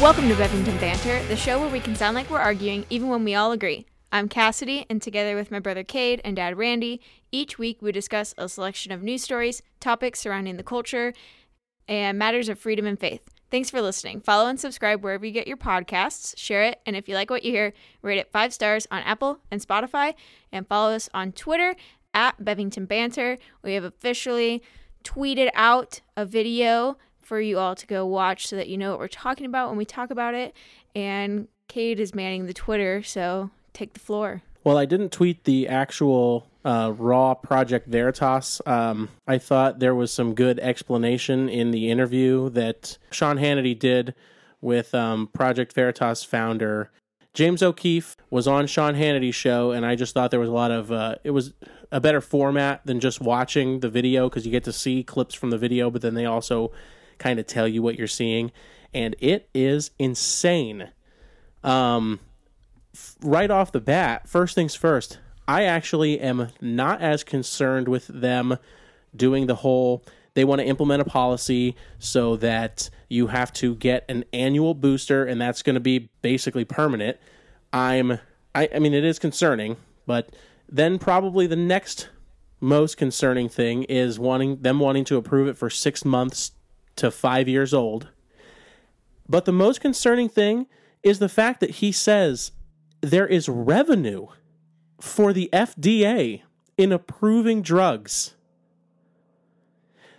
Welcome to Bevington Banter, the show where we can sound like we're arguing even when we all agree. I'm Cassidy, and together with my brother Cade and dad Randy, each week we discuss a selection of news stories, topics surrounding the culture, and matters of freedom and faith. Thanks for listening. Follow and subscribe wherever you get your podcasts, share it, and if you like what you hear, rate it five stars on Apple and Spotify, and follow us on Twitter at Bevington Banter. We have officially tweeted out a video for you all to go watch so that you know what we're talking about when we talk about it. And Cade is manning the Twitter, so take the floor. Well, I didn't tweet the actual uh, raw Project Veritas. Um, I thought there was some good explanation in the interview that Sean Hannity did with um, Project Veritas founder James O'Keefe was on Sean Hannity's show, and I just thought there was a lot of uh, it was a better format than just watching the video because you get to see clips from the video, but then they also kind of tell you what you're seeing, and it is insane. Um, f- right off the bat, first things first, I actually am not as concerned with them doing the whole. They want to implement a policy so that you have to get an annual booster, and that's going to be basically permanent. I'm, I, I mean, it is concerning, but then probably the next most concerning thing is wanting them wanting to approve it for six months to five years old. But the most concerning thing is the fact that he says there is revenue for the FDA in approving drugs.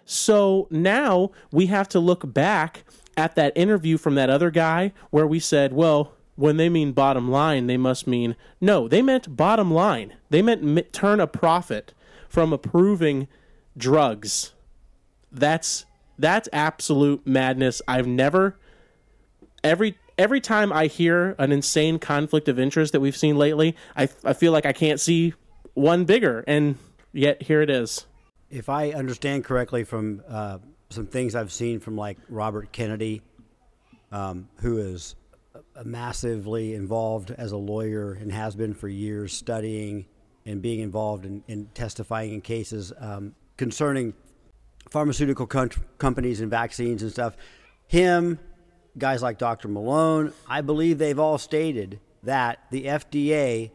So now we have to look back at that interview from that other guy where we said, well, when they mean bottom line, they must mean no, they meant bottom line. They meant turn a profit from approving drugs. That's that's absolute madness. I've never every every time I hear an insane conflict of interest that we've seen lately, I I feel like I can't see one bigger and yet here it is. If I understand correctly from uh, some things I've seen from like Robert Kennedy, um, who is massively involved as a lawyer and has been for years studying and being involved in, in testifying in cases um, concerning pharmaceutical com- companies and vaccines and stuff. Him, guys like Dr. Malone, I believe they've all stated that the FDA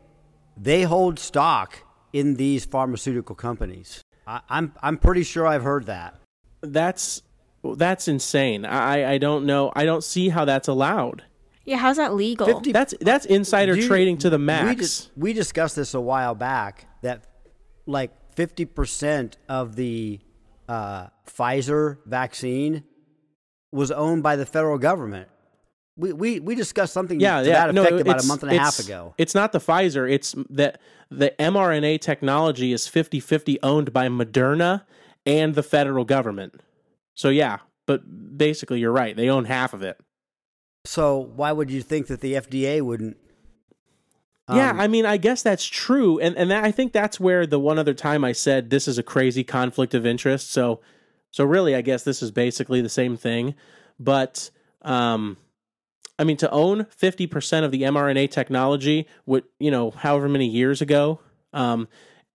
they hold stock in these pharmaceutical companies. I, I'm I'm pretty sure I've heard that. That's that's insane. I I don't know. I don't see how that's allowed. Yeah, how's that legal? 50 That's that's insider you- trading to the We, max. dis- we discussed this a while back that like 50% of the uh, Pfizer vaccine was owned by the federal government. We, we, we discussed something yeah, to yeah. that no, effect about a month and a half ago. It's not the Pfizer. It's that the mRNA technology is 50-50 owned by Moderna and the federal government. So yeah, but basically you're right. They own half of it. So why would you think that the FDA wouldn't? Yeah, um, I mean, I guess that's true, and and that, I think that's where the one other time I said this is a crazy conflict of interest. So, so really, I guess this is basically the same thing, but um, I mean, to own fifty percent of the mRNA technology, what you know, however many years ago, um,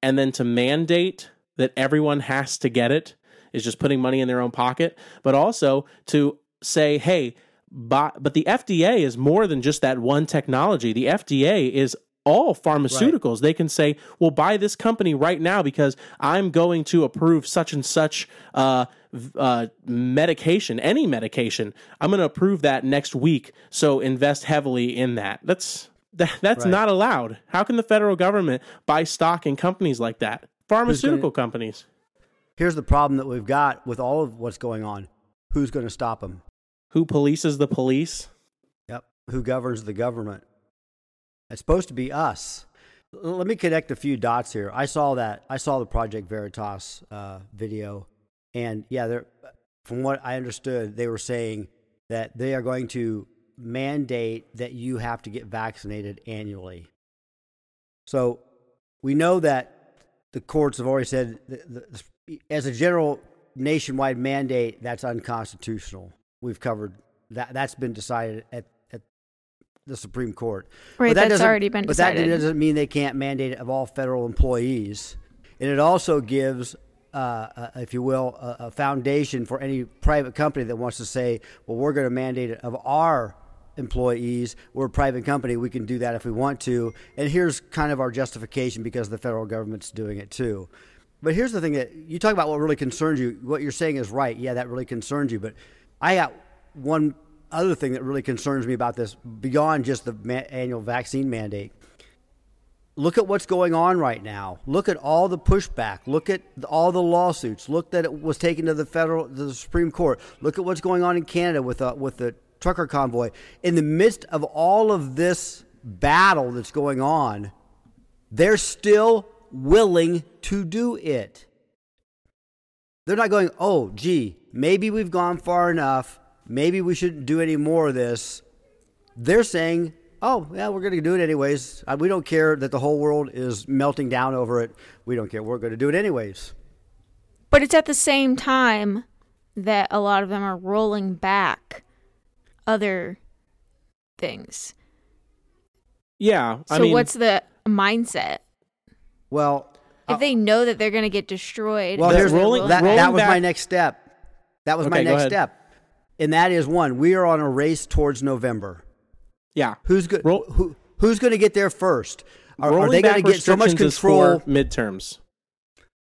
and then to mandate that everyone has to get it is just putting money in their own pocket, but also to say, hey, but, but the FDA is more than just that one technology. The FDA is all pharmaceuticals. They can say, well, buy this company right now because I'm going to approve such and such uh, uh, medication, any medication. I'm going to approve that next week. So invest heavily in that. That's that, that's Right. not allowed. How can the federal government buy stock in companies like that? Pharmaceutical companies. Here's the problem that we've got with all of what's going on. Who's going to stop them? Who polices the police? Yep. Who governs the government? It's supposed to be us. Let me connect a few dots here. I saw that. I saw the Project Veritas uh, video, and yeah, from what I understood, they were saying that they are going to mandate that you have to get vaccinated annually. So we know that the courts have already said, that the, as a general nationwide mandate, that's unconstitutional. We've covered that. That's been decided at, at the Supreme Court. Right, But that that's already been But that doesn't mean they can't mandate it of all federal employees. And it also gives, uh, uh, if you will, a, a foundation for any private company that wants to say, well, we're going to mandate it of our employees. We're a private company. We can do that if we want to. And here's kind of our justification because the federal government's doing it too. But here's the thing that you talk about what really concerns you. What you're saying is right. Yeah, that really concerns you. But I got one other thing that really concerns me about this beyond just the ma- annual vaccine mandate. Look at what's going on right now. Look at all the pushback. Look at all the lawsuits. Look that it was taken to the federal, the Supreme Court. Look at what's going on in Canada with uh, with the trucker convoy. In the midst of all of this battle that's going on, they're still willing to do it. They're not going, oh, gee, maybe we've gone far enough. Maybe we shouldn't do any more of this. They're saying, oh, yeah, we're going to do it anyways. Uh, we don't care that the whole world is melting down over it. We don't care. We're going to do it anyways. But it's at the same time that a lot of them are rolling back other things. Yeah, I so mean, what's the mindset? Well, If they know that they're going to get destroyed, Well, The here's rolling- rolling that, rolling that was my next step. That was my Okay, go next step. And that is one, we are on a race towards November. yeah, Who's good Roll- who, who's going to get there first? Are, are they going to get so much control? midterms.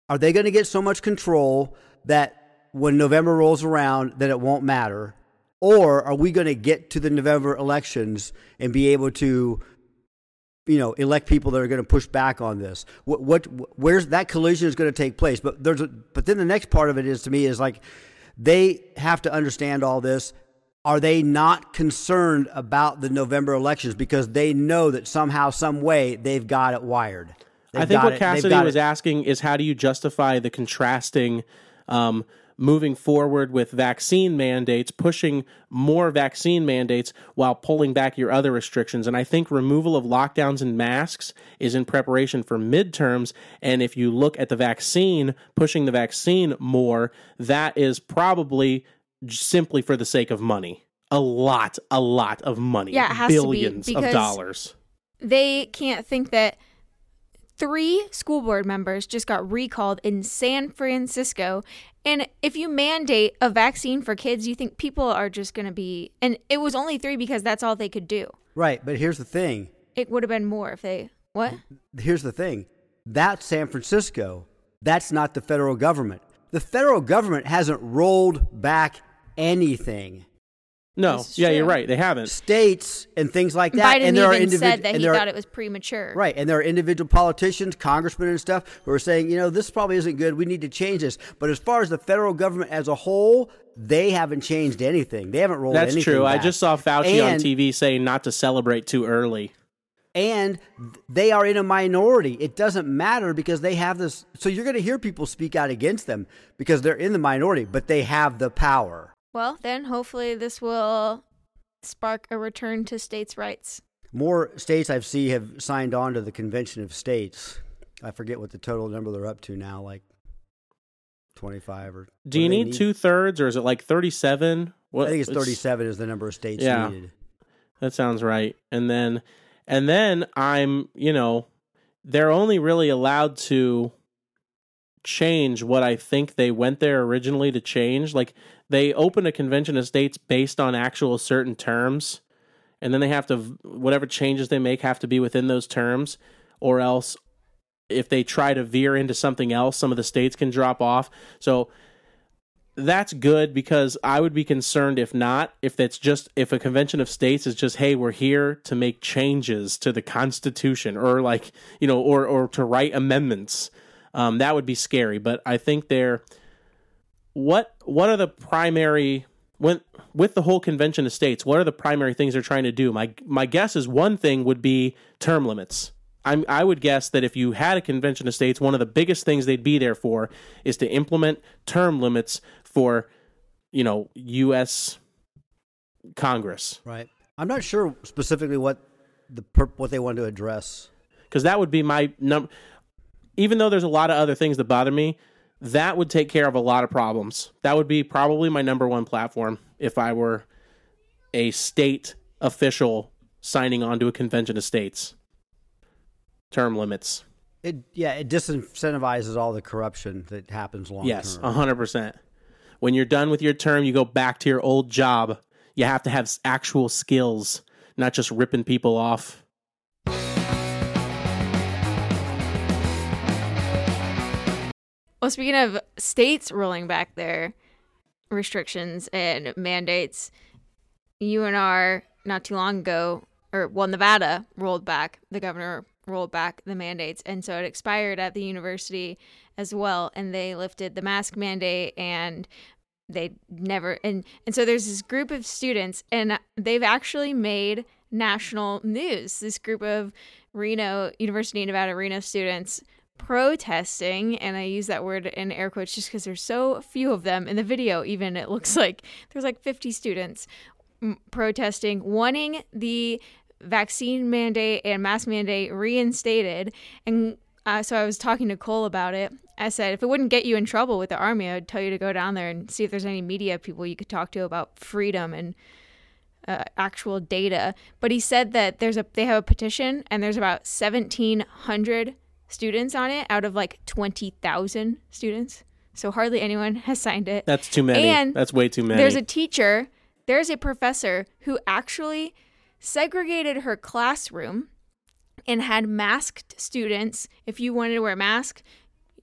Are they going to get so much control that when November rolls around that it won't matter? Or are we going to get to the November elections and be able to you know, elect people that are going to push back on this. What, what, where's that collision is going to take place? But there's, a, but then the next part of it is to me is like, they have to understand all this. Are they not concerned about the November elections because they know that somehow, some way, they've got it wired? I They've think what it- Cassidy was it. asking is how do you justify the contrasting um, moving forward with vaccine mandates, pushing more vaccine mandates while pulling back your other restrictions. And I think removal of lockdowns and masks is in preparation for midterms. And if you look at the vaccine, pushing the vaccine more, that is probably simply for the sake of money. A lot, a lot of money. Yeah, it has to be, billions of dollars. they can't think that three school board members just got recalled in San Francisco. And if you mandate a vaccine for kids, you think people are just going to be. And it was only three because that's all they could do. Right, but here's the thing. It would have been more if they. What? Here's the thing. That's San Francisco. That's not the federal government. The federal government hasn't rolled back anything. No, This is yeah, you're right. They haven't. States and things like that. Biden and there are even individ- said that and he there are- thought it was premature. Right, and there are individual politicians, congressmen, and stuff who are saying, you know, this probably isn't good. We need to change this. But as far as the federal government as a whole, they haven't changed anything. They haven't rolled That's anything true. I just saw Fauci on TV saying not to celebrate too early. and they are in a minority. It doesn't matter because they have this. So you're going to hear people speak out against them because they're in the minority, but they have the power. Well, then hopefully this will spark a return to states' rights. More states I've seen have signed on to the Convention of States. I forget what the total number they're up to now, like 25 or. Do you what they need two thirds or is it like 37? What, I think it's 37 is the number of states Yeah. needed. That sounds right. And then, and then I'm, you know, they're only really allowed to change what I think they went there originally to change. Like they open a convention of states based on actual certain terms, and then they have to whatever changes they make have to be within those terms, or else if they try to veer into something else, some of the states can drop off. So that's good because I would be concerned if not, if that's just if a convention of states is just, hey, we're here to make changes to the Constitution or like you know, or or to write amendments. Um, that would be scary. But I think they're what what are the primary when with the whole convention of states, what are the primary things they're trying to do? My my guess is one thing would be term limits. I'm, I would guess that if you had a convention of states, one of the biggest things they'd be there for is to implement term limits for, you know, U.S. Congress, Right. I'm not sure specifically what the what they want to address. because that would be my number. Even though there's a lot of other things that bother me, that would take care of a lot of problems. That would be probably my number one platform if I were a state official signing on to a convention of states. Term limits. It yeah, it disincentivizes all the corruption that happens long Yes, term. a hundred percent. When you're done with your term, you go back to your old job. You have to have actual skills. not just ripping people off. Well, speaking of states rolling back their restrictions and mandates, UNR not too long ago, or well, Nevada rolled back, the governor rolled back the mandates. And so it expired at the university as well. And they lifted the mask mandate and they never, and, and so there's this group of students, and they've actually made national news. This group of Reno, University of Nevada, Reno students protesting and i use that word in air quotes just because there's so few of them. In the video even it looks like there's like 50 students protesting wanting the vaccine mandate and mask mandate reinstated. And uh, so i was talking to cole about it. I said if it wouldn't get you in trouble with the army i'd tell you to go down there and see if there's any media people you could talk to about freedom and uh, actual data. But he said that there's a they have a petition and there's about 1700 students on it out of like 20,000 students. So hardly anyone has signed it. That's too many. And That's way too many. There's a teacher, there's a professor who actually segregated her classroom and had masked students. If you wanted to wear a mask,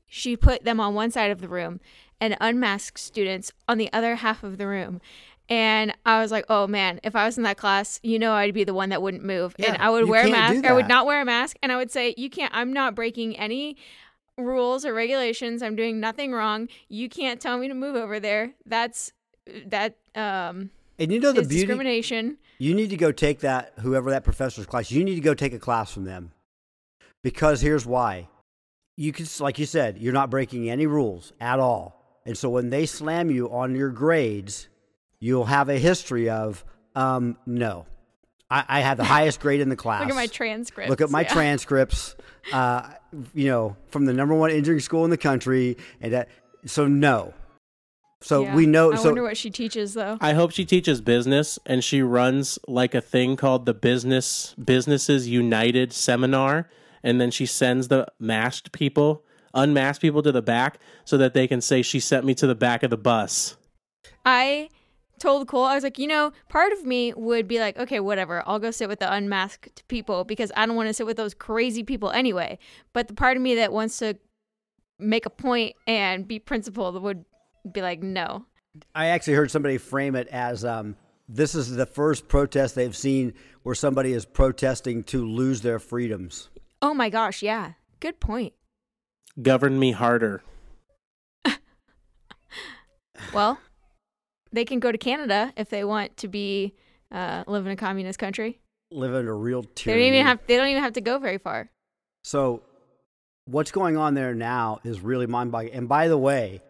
she put them on one side of the room and unmasked students on the other half of the room. And I was like, oh man, if I was in that class, you know, I'd be the one that wouldn't move. Yeah, and I would wear a mask. I would not wear a mask. And I would say, you can't, I'm not breaking any rules or regulations. I'm doing nothing wrong. You can't tell me to move over there. That's, that, um, And you know the beauty. discrimination. You need to go take that whoever that professor's class. You need to go take a class from them, because here's why. You can, like you said, you're not breaking any rules at all, and so when they slam you on your grades, you'll have a history of, um, no, I, I had the highest grade in the class. Look at my transcripts. Look at my Yeah. transcripts. Uh, you know, from the number one engineering school in the country, and that. So no. So Yeah. we know. I so wonder what she teaches though. I hope she teaches business and she runs like a thing called the Business Businesses United seminar and then she sends the masked people, unmasked people to the back so that they can say she sent me to the back of the bus. I told Cole, I was like, you know, part of me would be like, okay, whatever, I'll go sit with the unmasked people because I don't want to sit with those crazy people anyway. But the part of me that wants to make a point and be principled would be like, no. I actually heard somebody frame it as um, this is the first protest they've seen where somebody is protesting to lose their freedoms. Oh my gosh, yeah. Good point. Govern me harder. Well, they can go to Canada if they want to be uh, live in a communist country. Live in a real tyranny. They don't even have they don't even have to go very far. So, what's going on there now is really mind-boggling. And by the way,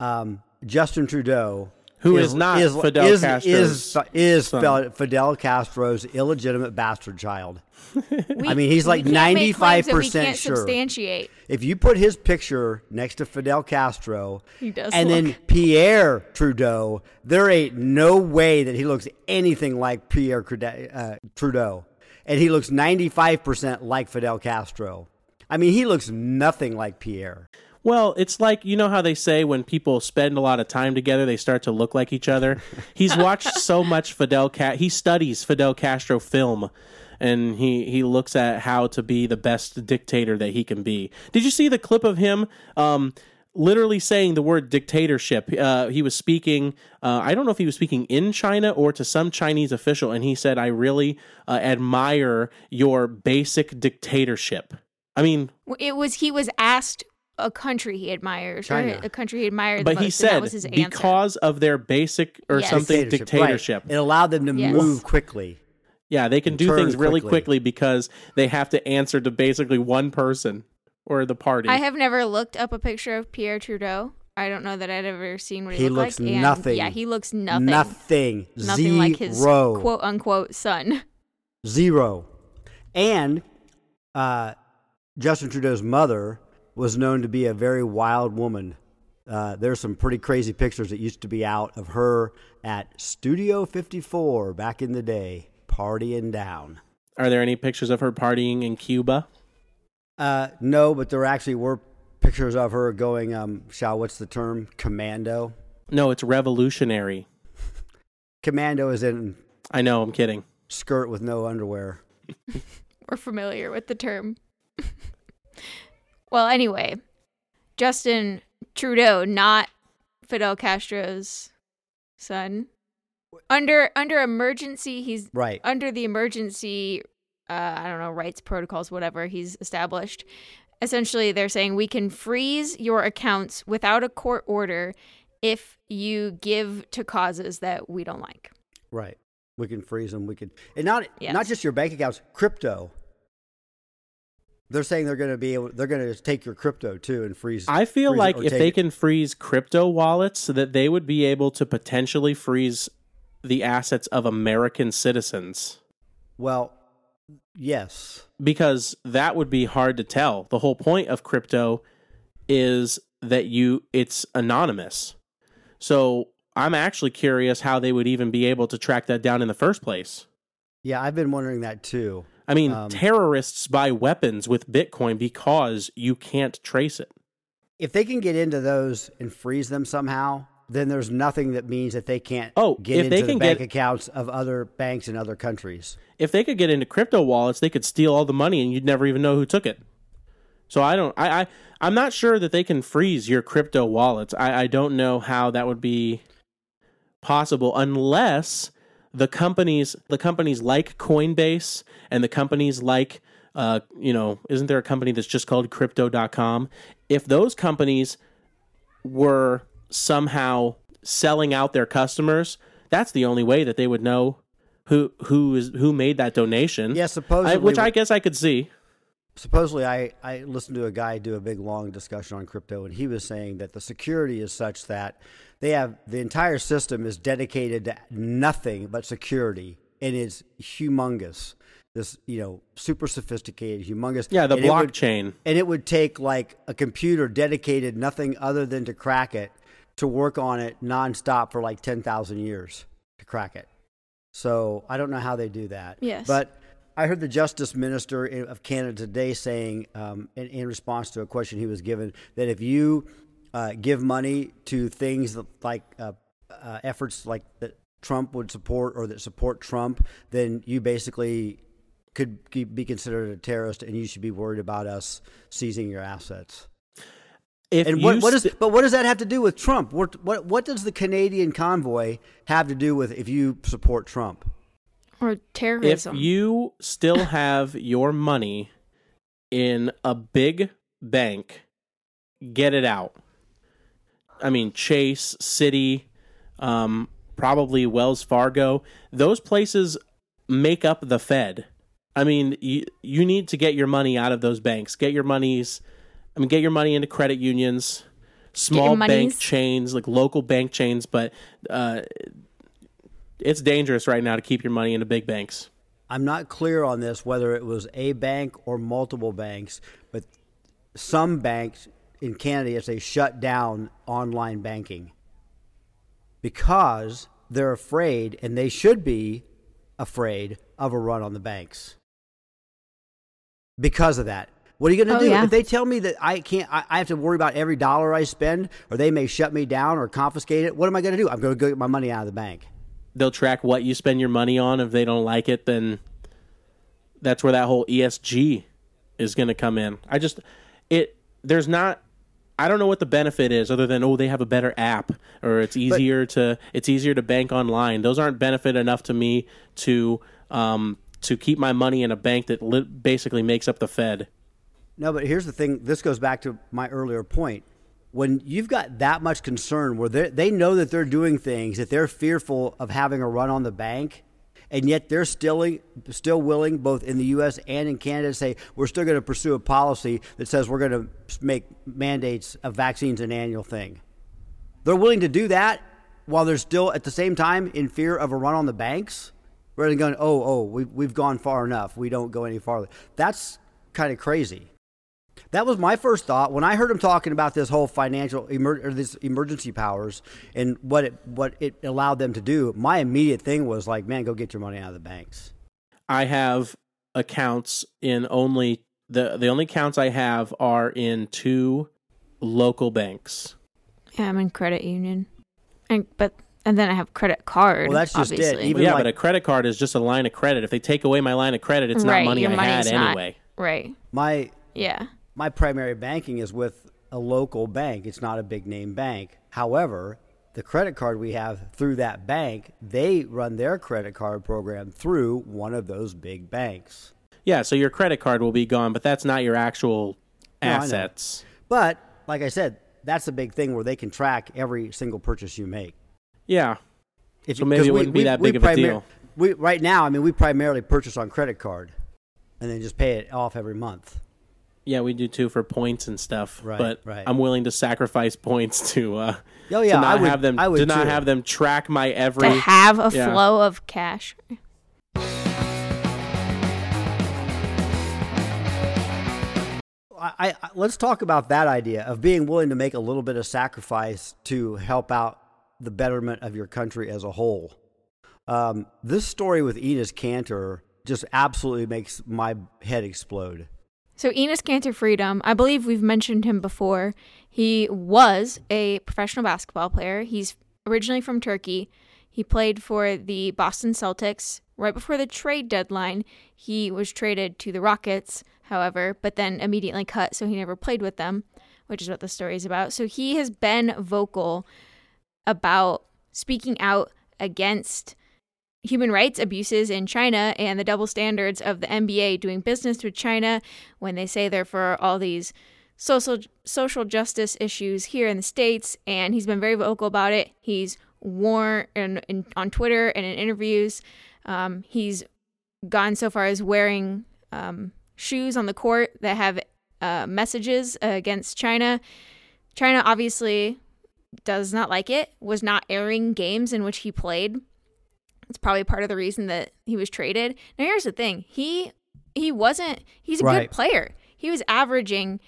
um, Justin Trudeau, Who is not Fidel is, Castro's is, is son. Fidel- Fidel Castro's illegitimate bastard child. We, I mean, he's like we can't make claims that we 95% sure. substantiate. If you put his picture next to Fidel Castro, He does and look- then Pierre Trudeau, there ain't no way that he looks anything like Pierre uh, Trudeau, and he looks ninety five percent like Fidel Castro. I mean, he looks nothing like Pierre. Well, it's like you know how they say when people spend a lot of time together, they start to look like each other. He's watched so much Fidel Cat. he studies Fidel Castro film, and he he looks at how to be the best dictator that he can be. Did you see the clip of him? Um, literally saying the word dictatorship. Uh, he was speaking. Uh, I don't know if he was speaking in China or to some Chinese official, and he said, "I really uh, admire your basic dictatorship." I mean, It was he was asked a country he admires, China. or a country he admired. but the he most, and said that was his answer. because of their basic or Yes. something dictatorship. Right. It allowed them to Yes. move quickly. Yeah, they can do turn things really quickly. quickly because they have to answer to basically one person or the party. I have never looked up a picture of Pierre Trudeau. I don't know that I'd ever seen what he, He looks like. and nothing. Yeah, he looks nothing. Nothing. Nothing Zero. like his quote unquote son. Zero. And uh, Justin Trudeau's mother was known to be a very wild woman. Uh, there's some pretty crazy pictures that used to be out of her at Studio 54 back in the day, partying down. Are there any pictures of her partying in Cuba? Uh, no, but there actually were pictures of her going, um, shall what's the term? Commando. No, it's revolutionary. Commando is in I know, I'm kidding. skirt with no underwear. We're familiar with the term. well, anyway, Justin Trudeau, not Fidel Castro's son. Under under emergency, he's Right. under the emergency uh, I don't know, rights protocols, whatever he's established. Essentially, they're saying we can freeze your accounts without a court order if you give to causes that we don't like. Right. We can freeze them. We can, and not Yes. not just your bank accounts, crypto. They're saying they're going to be able. They're going to take your crypto too and freeze. I feel freeze like if they it. can freeze crypto wallets, so that they would be able to potentially freeze the assets of American citizens. Well, yes. because that would be hard to tell. The whole point of crypto is that you it's anonymous. So I'm actually curious how they would even be able to track that down in the first place. Yeah, I've been wondering that too. I mean, Um, terrorists buy weapons with Bitcoin because you can't trace it. If they can get into those and freeze them somehow, then there's nothing that means that they can't Oh, get if into they the can bank get- accounts of other banks in other countries. If they could get into crypto wallets, they could steal all the money and you'd never even know who took it. So I don't I, I I'm not sure that they can freeze your crypto wallets. I, I don't know how that would be possible unless the companies the companies like Coinbase and the companies like uh you know isn't there a company that's just called crypto.com if those companies were somehow selling out their customers that's the only way that they would know who who is who made that donation Yeah, I, supposedly. which I guess I could see supposedly I, I listened to a guy do a big long discussion on crypto and he was saying that the security is such that they have the entire system is dedicated to nothing but security and it's humongous this you know super sophisticated humongous yeah the and it would- blockchain and it would take like a computer dedicated nothing other than to crack it to work on it nonstop for like 10,000 years to crack it. So I don't know how they do that. Yes. But I heard the Justice Minister of Canada today saying, um, in, in response to a question he was given, that if you uh, give money to things that, like uh, uh, efforts like that Trump would support or that support Trump, then you basically could be considered a terrorist, and you should be worried about us seizing your assets. if And you what, what is, st- but what does that have to do with Trump? What, what, what does the Canadian convoy have to do with if you support Trump? Or terrorism. if you still have your money in a big bank, get it out. I mean, Chase, Citi, um, probably Wells Fargo. Those places make up the Fed. I mean, you, you need to get your money out of those banks. Get your monies. I mean, get your money into credit unions, small bank chains, like local bank chains. But uh, it's dangerous right now to keep your money into big banks. I'm not clear on this whether it was a bank or multiple banks, but some banks in Canada, yes, they shut down online banking because they're afraid, and they should be afraid of a run on the banks. Because of that. What are you going to Oh, do? yeah. If they tell me that I can't, I, I have to worry about every dollar I spend, or they may shut me down or confiscate it, what am I going to do? I'm going to go get my money out of the bank. they'll track what you spend your money on. If they don't like it, then that's where that whole ESG is going to come in. I just it there's not I don't know what the benefit is other than oh they have a better app or it's easier to it's easier to bank online. Those aren't benefit enough to me to um to keep my money in a bank that li- basically makes up the Fed. No, but here's the thing. This goes back to my earlier point. When you've got that much concern where they they know that they're doing things that they're fearful of having a run on the bank, and yet they're still still willing, both in the U.S. and in Canada, to say we're still going to pursue a policy that says we're going to make mandates of vaccines an annual thing. They're willing to do that while they're still at the same time in fear of a run on the banks, rather than going, oh, oh, we've we've gone far enough. We don't go any farther. That's kind of crazy. That was my first thought when I heard him talking about this whole financial emer- or this emergency powers and what it what it allowed them to do. My immediate thing was like, man, go get your money out of the banks. I have accounts in only the the only accounts I have are in two local banks. yeah, I'm in credit union. And but And then I have credit card. Well, that's just it. Even yeah, like- but a credit card is just a line of credit. If they take away my line of credit, it's right, not money I had not- anyway. Right. My Yeah. My primary banking is with a local bank. It's not a big name bank. However, the credit card we have through that bank, they run their credit card program through one of those big banks. Yeah, so your credit card will be gone, but that's not your actual No, assets. But like I said, that's a big thing where they can track every single purchase you make. Yeah. If So maybe it wouldn't be that big of a deal. We right now, I mean, we primarily purchase on credit card, and then just pay it off every month. Yeah, we do too for points and stuff. Right, but right. I'm willing to sacrifice points to uh Oh, yeah, to not I would- have them I would to not too. have them track my every To have a yeah. flow of cash. I, I let's talk about that idea of being willing to make a little bit of sacrifice to help out the betterment of your country as a whole. Um, this story with Enes Kanter just absolutely makes my head explode. So Enes Kanter Freedom, I believe we've mentioned him before. He was a professional basketball player. He's originally from Turkey. He played for the Boston Celtics. Right before the trade deadline, he was traded to the Rockets, however, but then immediately cut, so he never played with them, which is what the story is about. So he has been vocal about speaking out against human rights abuses in China and the double standards of the NBA doing business with China when they say they're for all these social social justice issues here in the states and he's been very vocal about it. He's worn in, in, on Twitter and in interviews. Um, he's gone so far as wearing um, shoes on the court that have uh, messages against China. China obviously does not like it, was not airing games in which he played. It's probably part of the reason that he was traded. Now here's the thing. He he wasn't he's a Right. good player. He was averaging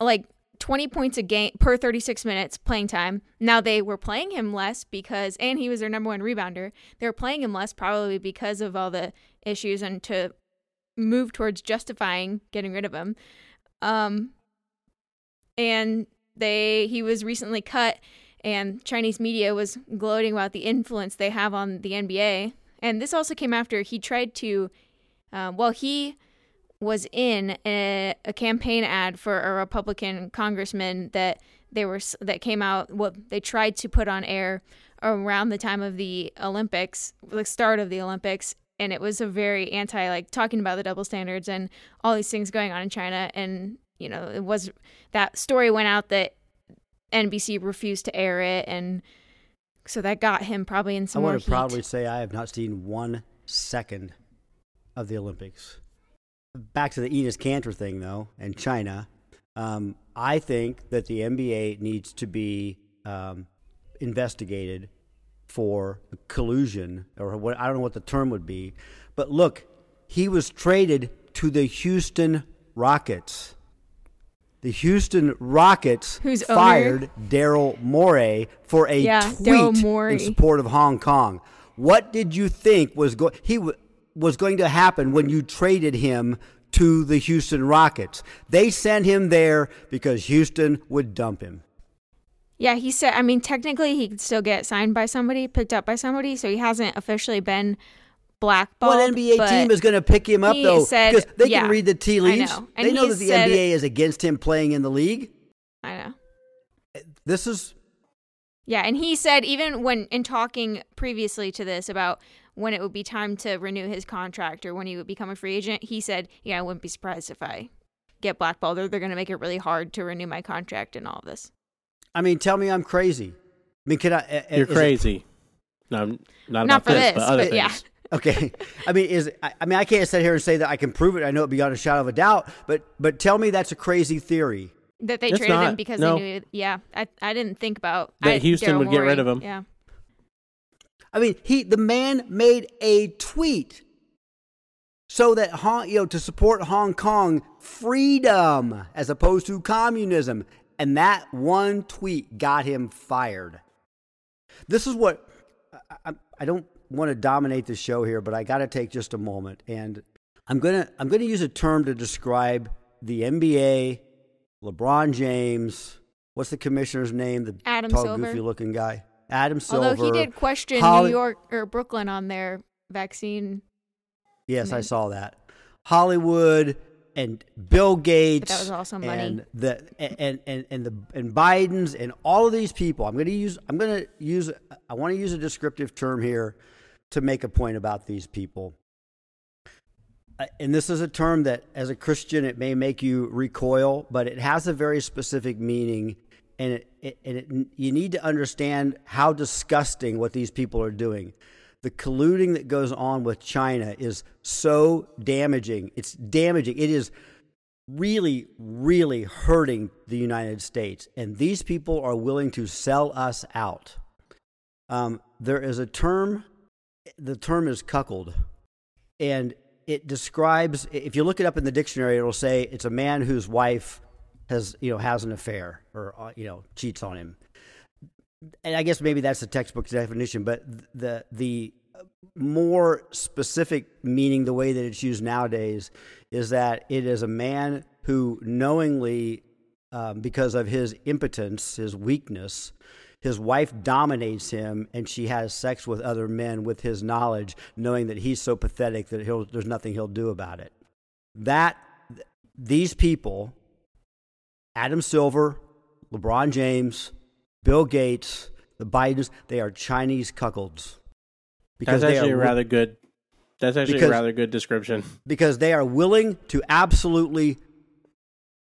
like 20 points a game per 36 minutes playing time. Now they were playing him less because and he was their number one rebounder. They were playing him less probably because of all the issues and to move towards justifying getting rid of him. Um and they he was recently cut and Chinese media was gloating about the influence they have on the NBA. And this also came after he tried to, uh, well, he was in a, a campaign ad for a Republican congressman that they were that came out. What they tried to put on air around the time of the Olympics, the start of the Olympics, and it was a very anti, like talking about the double standards and all these things going on in China. And you know, it was that story went out that NBC refused to air it, and so that got him probably in some. I some want more to heat. proudly say I have not seen one second of the Olympics. Back to the Enes Kanter thing, though, and China. Um, I think that the NBA needs to be um, investigated for collusion, or what I don't know what the term would be. But look, he was traded to the Houston Rockets. The Houston Rockets owner- fired Daryl Morey for a Yeah, tweet in support of Hong Kong. What did you think was going he w- was going to happen when you traded him to the Houston Rockets? They sent him there because Houston would dump him. Yeah, he said. I mean, technically, he could still get signed by somebody, picked up by somebody, so he hasn't officially been blackballed. What NBA team is going to pick him up though? said- because they yeah, can read the tea leaves. know. And They know that the said- NBA is against him playing in the league. I know. This is Yeah, and he said even when in talking previously to this about when it would be time to renew his contract or when he would become a free agent, he said, "Yeah, I wouldn't be surprised if I get blackballed or they're going to make it really hard to renew my contract and all of this." I mean, tell me I'm crazy. I mean, can I? uh, You're is it- crazy. No, not, Not about for this, this, but other but yeah. Things. Okay. I mean, is I, I mean, I can't sit here and say that I can prove it. I know it beyond a shadow of a doubt. But but tell me that's a crazy theory. That they It's traded him not. because No. they knew. Yeah, I I didn't think about That I- Houston Daryl would get rid of him. Yeah. I mean, he the man made a tweet so that Hong, you know to support Hong Kong freedom as opposed to communism, and that one tweet got him fired. This is what I, I, I don't want to dominate the show here, but I got to take just a moment, and I'm gonna I'm gonna use a term to describe the NBA, LeBron James. What's the commissioner's name? The Adam tall, Silver. goofy looking guy. Adam Silver. Although he did question Holly- New York or Brooklyn on their vaccine, Yes, I saw that. Hollywood and Bill Gates. that was also money. And the and and and the and Biden's and all of these people. I'm going to use. I'm going to use. I want to use a descriptive term here to make a point about these people. Uh, And this is a term that, as a Christian, it may make you recoil, but it has a very specific meaning, and it, it, and it, you need to understand how disgusting what these people are doing the colluding that goes on with China is so damaging. It's damaging. It is really, really hurting the United States. And these people are willing to sell us out. Um, there is a term, the term is cuckold. And it describes, if you look it up in the dictionary, it'll say it's a man whose wife has, you know, has an affair or, uh, you know, cheats on him and I guess maybe that's the textbook definition, but the the more specific meaning, the way that it's used nowadays, is that it is a man who knowingly, um, because of his impotence, his weakness, his wife dominates him, and she has sex with other men with his knowledge, knowing that he's so pathetic that he'll, there's nothing he'll do about it. That these people, Adam Silver, LeBron James, Bill Gates, the Bidens, they are Chinese cuckolds. That's they actually are a rather good. That's actually Because- a rather good description. because they are willing to absolutely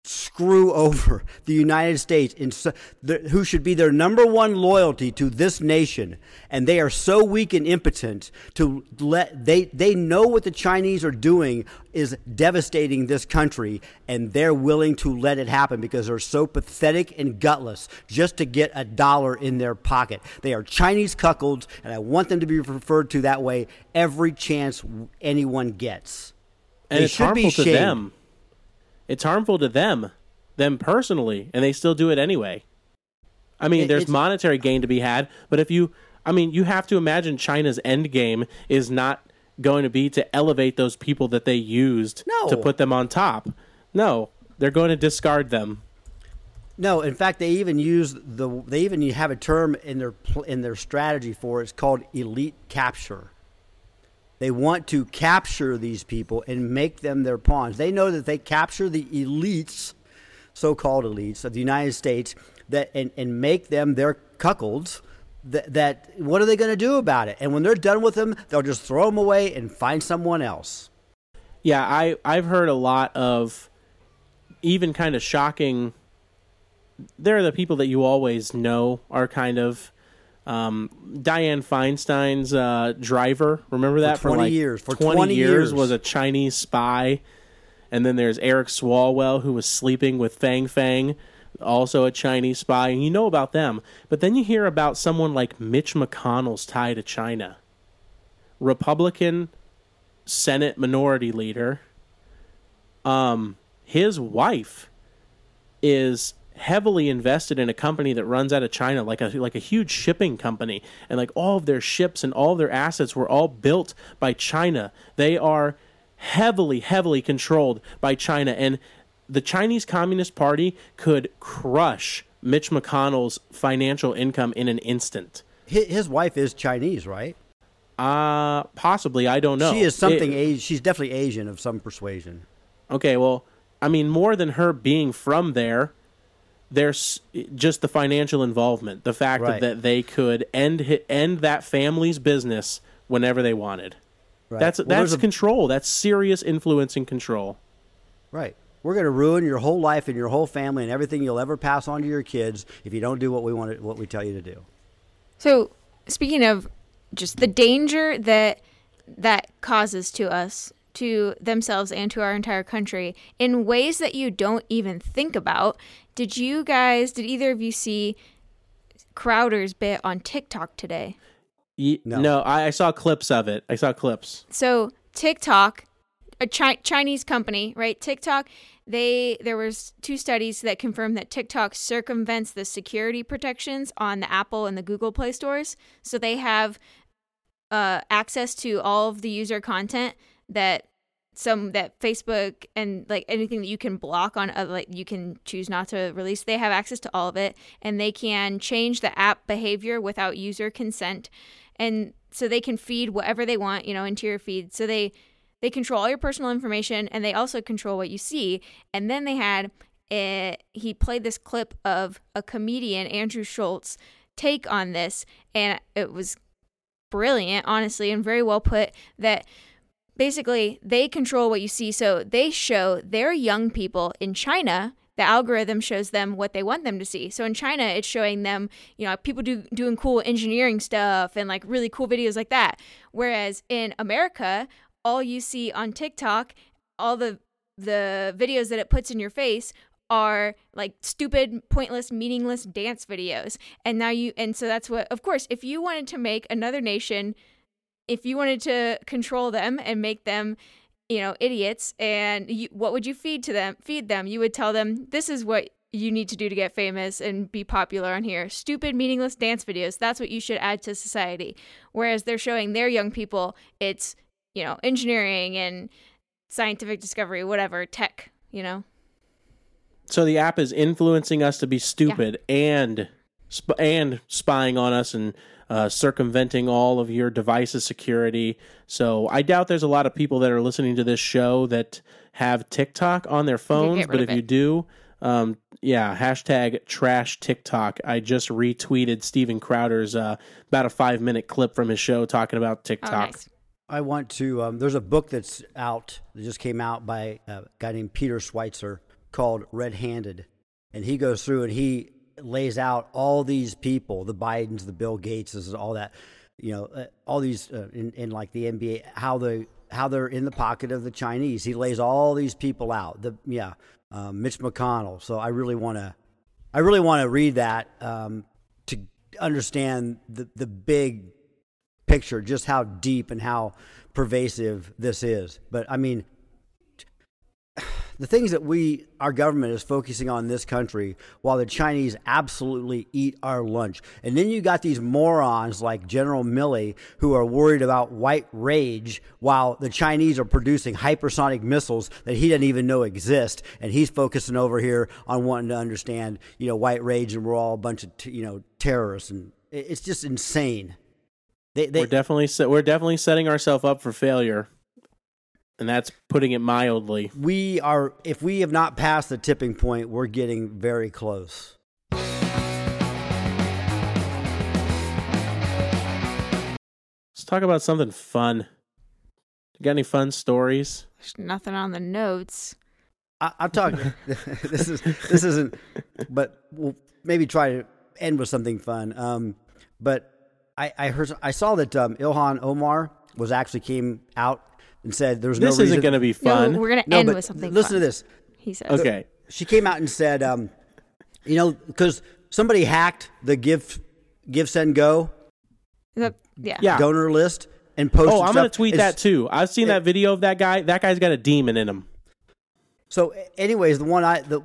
screw over the United States in so, the, who should be their number one loyalty to this nation. And they are so weak and impotent to let they they know what the Chinese are doing is devastating this country and they're willing to let it happen because they're so pathetic and gutless just to get a dollar in their pocket. They are Chinese cuckolds and I want them to be referred to that way every chance anyone gets. And They it's should be harmful to them. It's harmful to them, them personally, and they still do it anyway. I mean, It- there's monetary gain to be had, but if you, I mean, you have to imagine China's end game is not going to be to elevate those people that they used No. to put them on top. No, they're going to discard them. No, in fact, they even use the they even have a term in their in their strategy for it. It's called elite capture. They want to capture these people and make them their pawns. They know that they capture the elites, so-called elites of the United States, that and, and make them their cuckolds. That, that what are they going to do about it? And when they're done with them, they'll just throw them away and find someone else. Yeah, I I've heard a lot of even kind of shocking. There are the people that you always know are kind of um, Dianne Feinstein's uh, driver. Remember that 20 like years. For 20, 20 years years. was a Chinese spy. And then there's Eric Swalwell who was sleeping with Fang Fang, also a Chinese spy. And you know about them. But then you hear about someone like Mitch McConnell's tie to China. Republican Senate minority leader. Um, his wife is heavily invested in a company that runs out of China, like a like a huge shipping company, and like all of their ships and all of their assets were all built by China. They are heavily, heavily controlled by China, and the Chinese Communist Party could crush Mitch McConnell's financial income in an instant. His, wife is Chinese, right? Uh possibly. I don't know. She is something. It- she's definitely Asian of some persuasion. Okay, well, I mean, more than her being from there, there's just the financial involvement, the fact Right. that they could end end that family's business whenever they wanted. Right. That's Well, that's there's a- control. That's serious influence and control. Right. We're going to ruin your whole life and your whole family and everything you'll ever pass on to your kids if you don't do what we want to, what we tell you to do. So, speaking of just the danger that that causes to us, to themselves, and to our entire country in ways that you don't even think about, did you guys, did either of you see Crowder's bit on TikTok today? Ye- No. no, I, I saw clips of it. I saw clips. So TikTok, a chi- Chinese company, right? TikTok, they there was two studies that confirmed that TikTok circumvents the security protections on the Apple and the Google Play stores. So they have uh, access to all of the user content that some that Facebook and like anything that you can block on, uh, like you can choose not to release. They have access to all of it, and they can change the app behavior without user consent, and so they can feed whatever they want, you know, into your feed. So they they control all your personal information, and they also control what you see. And then they had it, he played this clip of a comedian, Andrew Schulz take on this, and it was brilliant, honestly, and very well put. That basically they control what you see. So they show their young people in China. The algorithm shows them what they want them to see. So in China, it's showing them, you know, people do doing cool engineering stuff and like really cool videos like that. Whereas in America, all you see on TikTok, all the the videos that it puts in your face are like stupid, pointless, meaningless dance videos. And now you, and so that's what, of course, if you wanted to make another nation, if you wanted to control them and make them, you know, idiots, and you, what would you feed to them? Feed them. You would tell them, this is what you need to do to get famous and be popular on here. Stupid, meaningless dance videos. That's what you should add to society. Whereas they're showing their young people, it's, you know, engineering and scientific discovery, whatever, tech, you know? So the app is influencing us to be stupid yeah. and sp- and spying on us and uh, circumventing all of your devices security. So I doubt there's a lot of people that are listening to this show that have TikTok on their phones. But if it. you do, um, yeah, hashtag trash TikTok. I just retweeted Steven Crowder's uh, about a five minute clip from his show talking about TikTok. Oh, nice. I want to. Um, there's a book that's out that just came out by a guy named Peter Schweizer called Red Handed. And he goes through and he lays out all these people the Bidens, the Bill Gateses, all that, you know, uh, all these uh, in, in like the NBA, how they how they're in the pocket of the Chinese. He lays all these people out. The yeah, um, Mitch McConnell. So I really want to, I really want to read that um, to understand the the big picture, just how deep and how pervasive this is. But I mean, the things that we, our government is focusing on this country while the Chinese absolutely eat our lunch. And then you got these morons like General Milley who are worried about white rage while the Chinese are producing hypersonic missiles that he doesn't even know exist. And he's focusing over here on wanting to understand, you know, white rage and we're all a bunch of, you know, terrorists. And it's just insane. They, they, we're definitely we're definitely setting ourselves up for failure and that's putting it mildly. We are, if we have not passed the tipping point, we're getting very close. Let's talk about something fun. You got any fun stories? There's nothing on the notes. I, am talking. this is this isn't, but we'll maybe try to end with something fun. Um, but I, I heard I saw that um, Ilhan Omar was actually came out and said there's no. This isn't going to be fun. No, we're going to no, end with something. Listen fun, to this. He said. Okay. She came out and said, um, you know, because somebody hacked the Give Give Send Go. The, yeah. yeah. Donor list and posted. Oh, I'm going to tweet it's, that too. I've seen it, that video of that guy. That guy's got a demon in him. So, anyways, the one I the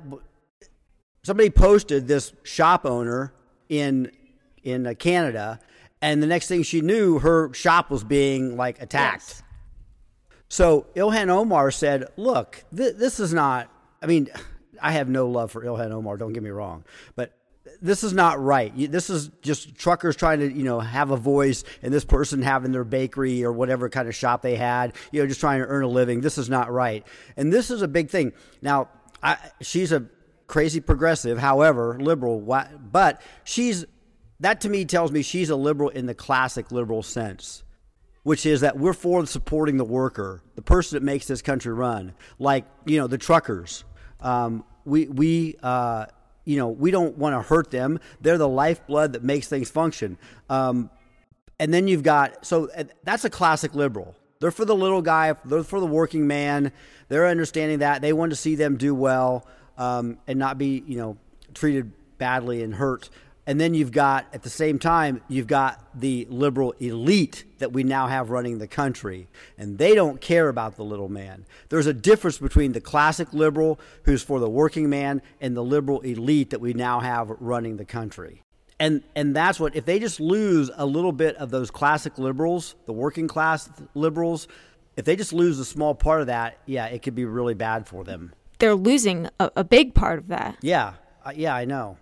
somebody posted this shop owner in in uh, Canada, and the next thing she knew, her shop was being like attacked. Yes. So Ilhan Omar said, "Look, th- this is not. I mean, I have no love for Ilhan Omar. Don't get me wrong, but." This is not right. This is just truckers trying to, you know, have a voice, and this person having their bakery or whatever kind of shop they had, you know, just trying to earn a living. This is not right, and this is a big thing. Now, I, she's a crazy progressive, however, liberal, but she's that to me tells me she's a liberal in the classic liberal sense which is that we're for supporting the worker, the person that makes this country run, like you know the truckers. Um, we we uh, you know we don't want to hurt them. They're the lifeblood that makes things function. Um, and then you've got so that's a classic liberal. They're for the little guy. They're for the working man. They're understanding that they want to see them do well um, and not be you know treated badly and hurt. And then you've got, at the same time, you've got the liberal elite that we now have running the country. And they don't care about the little man. There's a difference between the classic liberal, who's for the working man, and the liberal elite that we now have running the country. And, and that's what, if they just lose a little bit of those classic liberals, the working class liberals, if they just lose a small part of that, yeah, it could be really bad for them. They're losing a, a big part of that. Yeah, uh, yeah, I know.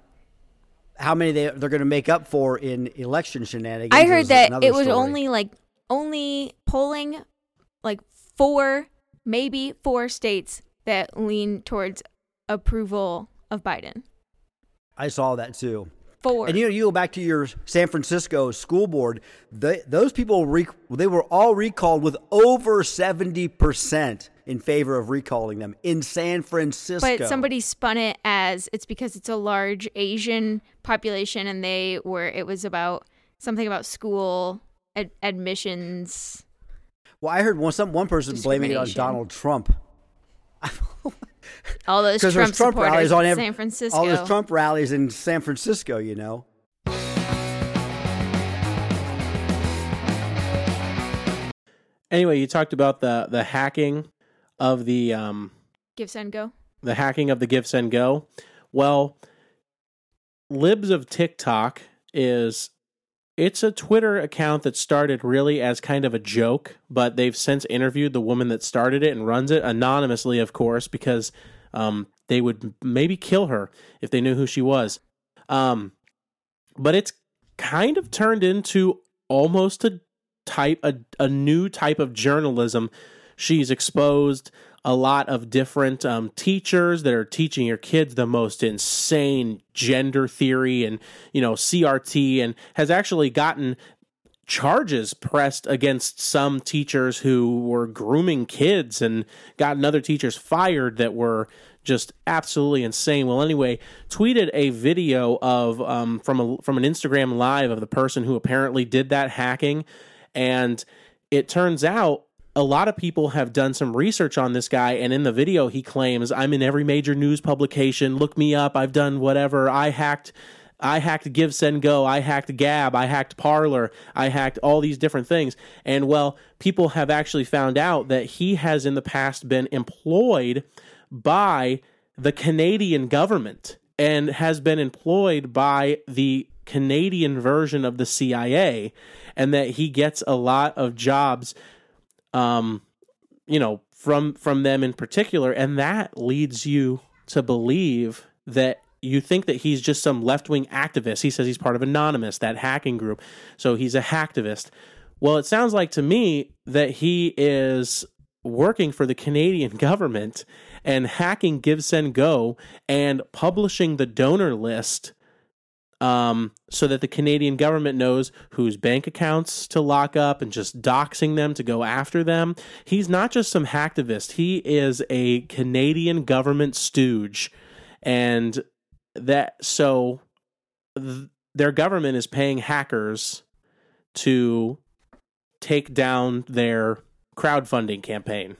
How many they they're going to make up for in election shenanigans? I heard that it was story. only like only polling like four, maybe four states that lean towards approval of Biden. I saw that too. Four. And you know, you go back to your San Francisco school board. They, those people, they were all recalled with over seventy percent in favor of recalling them in San Francisco. but somebody spun it as it's because it's a large Asian population and they were it was about something about school ad- admissions. Well, I heard one some one person blaming it on Donald Trump All those Trump, Trump supporters rallies on in every, San Francisco. all those Trump rallies in San Francisco. You know. Anyway, you talked about the the hacking of the um, Give send go. the hacking of the Give Send Go. Well, Libs of TikTok is it's a Twitter account that started really as kind of a joke, but they've since interviewed the woman that started it and runs it anonymously, of course, because um, they would maybe kill her if they knew who she was. Um, but it's kind of turned into almost a type a, a new type of journalism she's exposed a lot of different um, teachers that are teaching your kids the most insane gender theory and you know crt and has actually gotten charges pressed against some teachers who were grooming kids and gotten other teachers fired that were just absolutely insane. Well, anyway, tweeted a video of um, from a, from an Instagram live of the person who apparently did that hacking, and it turns out a lot of people have done some research on this guy and in the video he claims i'm in every major news publication. Look me up. I've done whatever. I hacked I hacked Give Send Go, I hacked Gab, I hacked Parler, I hacked all these different things. And well, people have actually found out that he has in the past been employed by the Canadian government and has been employed by the Canadian version of the CIA and that he gets a lot of jobs um you know from from them in particular. And that leads you to believe that you think that he's just some left-wing activist. He says he's part of anonymous that hacking group. So he's a hacktivist. Well it sounds like to me that he is working for the Canadian government and hacking Give Send Go and publishing the donor list um, so that the Canadian government knows whose bank accounts to lock up and just doxing them to go after them. He's not just some hacktivist, he is a Canadian government stooge. And that, so th- their government is paying hackers to take down their crowdfunding campaign.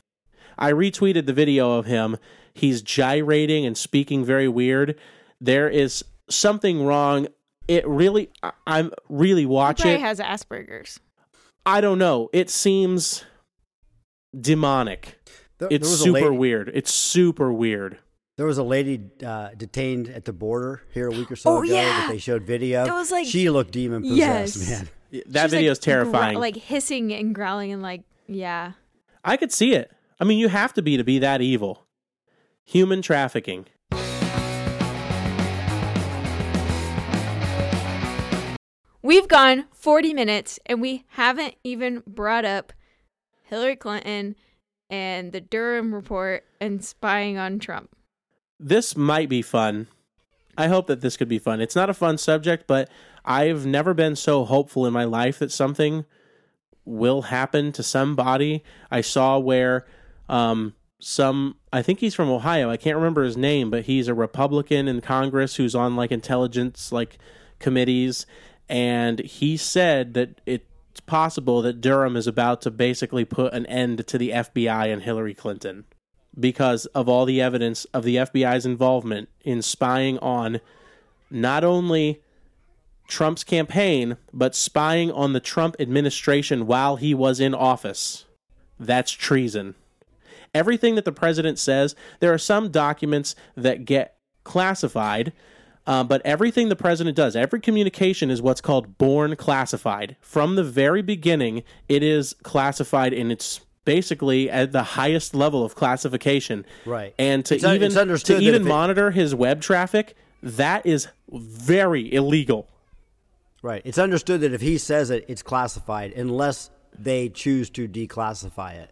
I retweeted the video of him. He's gyrating and speaking very weird. There is something wrong. It really, I- I'm really watch Probably it. has Asperger's. I don't know. It seems demonic. There, It's there super lady, weird. It's super weird. There was a lady uh, detained at the border here a week or so Oh, ago yeah. that they showed video. That was like- she looked demon possessed, Yes. man. That She's, video is terrifying. gro- like hissing and growling and like yeah. I could see it. I mean, you have to be to be that evil. Human trafficking. We've gone 40 minutes and we haven't even brought up Hillary Clinton and the Durham report and spying on Trump. this might be fun. I hope that this could be fun. It's not a fun subject, but I've never been so hopeful in my life that something will happen to somebody. I saw where um, some, I think he's from Ohio. I can't remember his name, but he's a Republican in Congress who's on like intelligence like committees, and he said that it's possible that Durham is about to basically put an end to the FBI and Hillary Clinton because of all the evidence of the FBI's involvement in spying on not only Trump's campaign, but spying on the Trump administration while he was in office. That's treason. Everything that the president says, there are some documents that get classified, uh, but everything the president does, every communication is what's called born classified. From the very beginning, it is classified in its basically at the highest level of classification. Right. And to It's even understood to even it- monitor his web traffic, that is very illegal. Right. It's understood that if he says it, it's classified unless they choose to declassify it.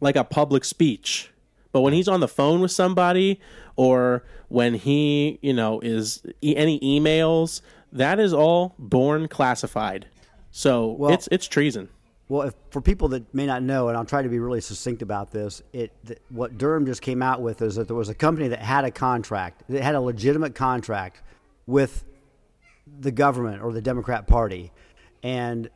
like a public speech. But when he's on the phone with somebody or when he, you know, is e- any emails, that is all born classified. So Well- it's it's treason. Well, if, for people that may not know, and I'll try to be really succinct about this, it th- what Durham just came out with is that there was a company that had a contract, that had a legitimate contract with the government or the Democrat Party, and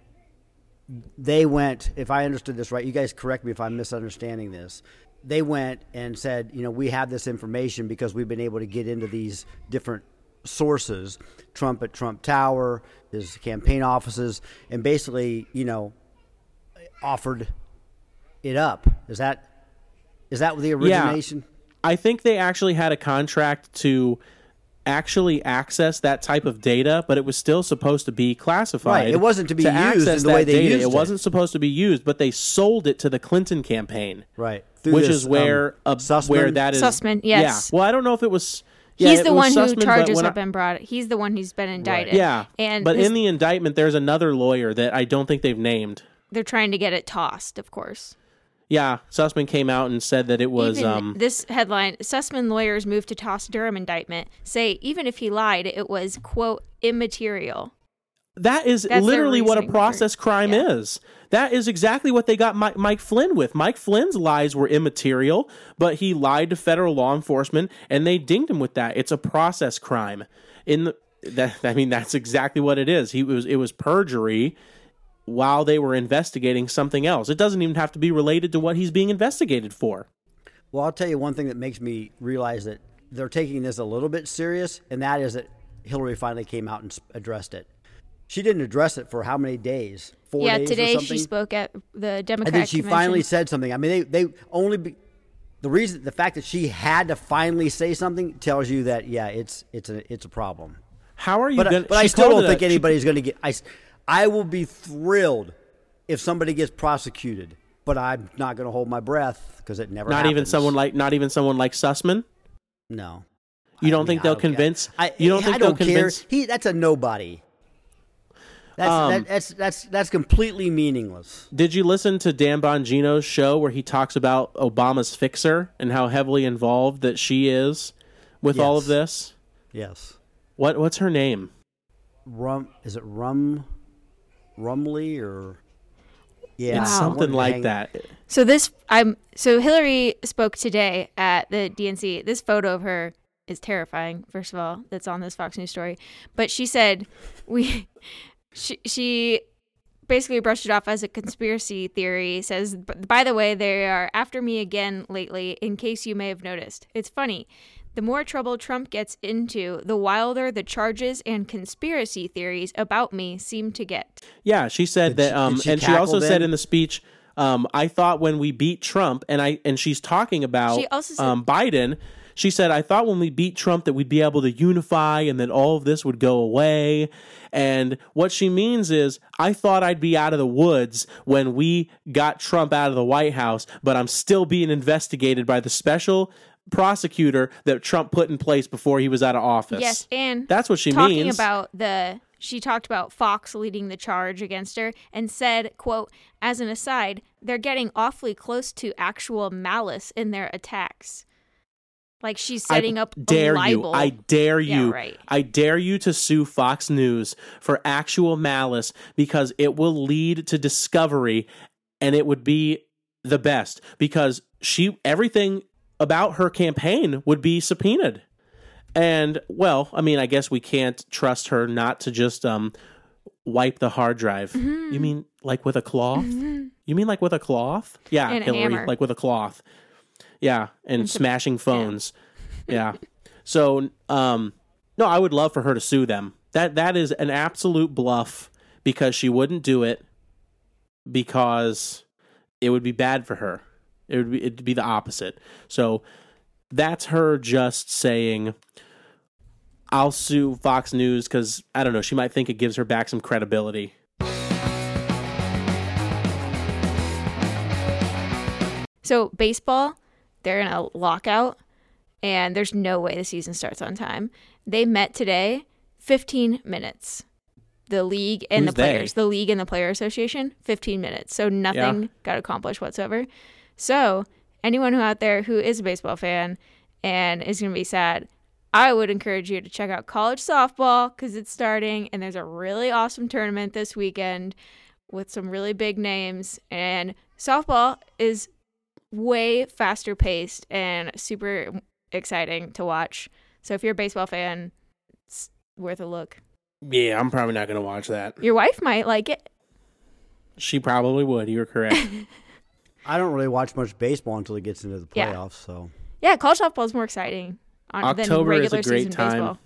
they went. If I understood this right, you guys correct me if I'm misunderstanding this. They went and said, you know, we have this information because we've been able to get into these different sources, Trump at Trump Tower, his campaign offices, and basically, you know, offered it up. Is that is that the origination? I think they actually had a contract to actually access that type of data, but it was still supposed to be classified. Right, it wasn't to be used in the way they data. used it it. wasn't supposed to be used, but they sold it to the Clinton campaign. Right. Through which this, is where um, uh, Sussman? where that is Sussman, yes. Yeah. Well, I don't know if it was. Yeah, he's it the was one Sussman, who charges have I- been brought. He's the one who's been indicted. Yeah, and but his- in the indictment, there's another lawyer that I don't think they've named. they're trying to get it tossed. Of course. Yeah, Sussman came out and said that it was. even um, this headline: Sussman lawyers move to toss Durham indictment. Say even if he lied, it was quote immaterial. That is That's literally what a reasoning for- process crime yeah. is. That is exactly what they got Mike, Mike Flynn with. Mike Flynn's lies were immaterial, but he lied to federal law enforcement, and they dinged him with that. It's a process crime. In the, that, I mean, that's exactly what it is. He was it was perjury while they were investigating something else. It doesn't even have to be related to what he's being investigated for. Well, I'll tell you one thing that makes me realize that they're taking this a little bit serious, and that is that Hillary finally came out and addressed it. She didn't address it for how many days? Four yeah, days or today something? she spoke at the Democratic and then she convention. finally said something. I mean, they they only be, the reason the fact that she had to finally say something tells you that yeah, it's it's a it's a problem. How are you But, going? but I still don't think anybody's going to get. I I will be thrilled if somebody gets prosecuted, but I'm not going to hold my breath because it never. Not even someone like not even someone like Sussman. No. You don't mean, think they'll don't convince? I, you don't think I they'll care. convince? He that's a nobody. That's Um, that, that's that's that's completely meaningless. Did you listen to Dan Bongino's show where he talks about Obama's fixer and how heavily involved that she is with all of this? Yes. What what's her name? Rum is it rum rumley or yeah It's Wow. something like hang- that. So this I'm so Hillary spoke today at the DNC. This photo of her is terrifying. First of all, that's on this Fox News story. But she said we she she basically brushed it off as a conspiracy theory. Says by the way, they are after me again lately. In case you may have noticed, it's funny. The more trouble Trump gets into, the wilder the charges and conspiracy theories about me seem to get. Yeah, she said Did that she- um she and she also then? said in the speech um I thought when we beat Trump and I and she's talking about She also said- um Biden she said, I thought when we beat Trump that we'd be able to unify and that all of this would go away. And what she means is, I thought I'd be out of the woods when we got Trump out of the White House, but I'm still being investigated by the special prosecutor that Trump put in place before he was out of office. Yes, and That's what she talking means. about the she talked about Fox leading the charge against her and said, quote, as an aside, they're getting awfully close to actual malice in their attacks. Like she's setting I up dare a you libel. i dare you. Yeah, right. i dare you to sue fox news for actual malice because it will lead to discovery and it would be the best because she everything about her campaign would be subpoenaed and well i mean i guess we can't trust her not to just um wipe the hard drive Mm-hmm. you mean like with a cloth you mean like with a cloth yeah And hillary like with a cloth yeah and smashing phones yeah. So, um, no, I would love for her to sue them. That that is an absolute bluff because she wouldn't do it because it would be bad for her. It would be it'd be the opposite. So that's her just saying, "I'll sue Fox News" because I don't know. She might think it gives her back some credibility. So baseball, they're in a lockout, and there's no way the season starts on time. They met today, 15 minutes. The league and Who's the players, they? the league and the player association, 15 minutes. So nothing Yeah. got accomplished whatsoever. So anyone who out there who is a baseball fan and is going to be sad, I would encourage you to check out college softball because it's starting and there's a really awesome tournament this weekend with some really big names. And softball is way faster paced and super exciting to watch. So if you're a baseball fan, it's worth a look. Yeah, I'm probably not going to watch that. Your wife might like it. She probably would. You're correct. I don't really watch much baseball until it gets into the Yeah. playoffs. So Yeah, college softball is more exciting on, than October is a regular great season time. baseball.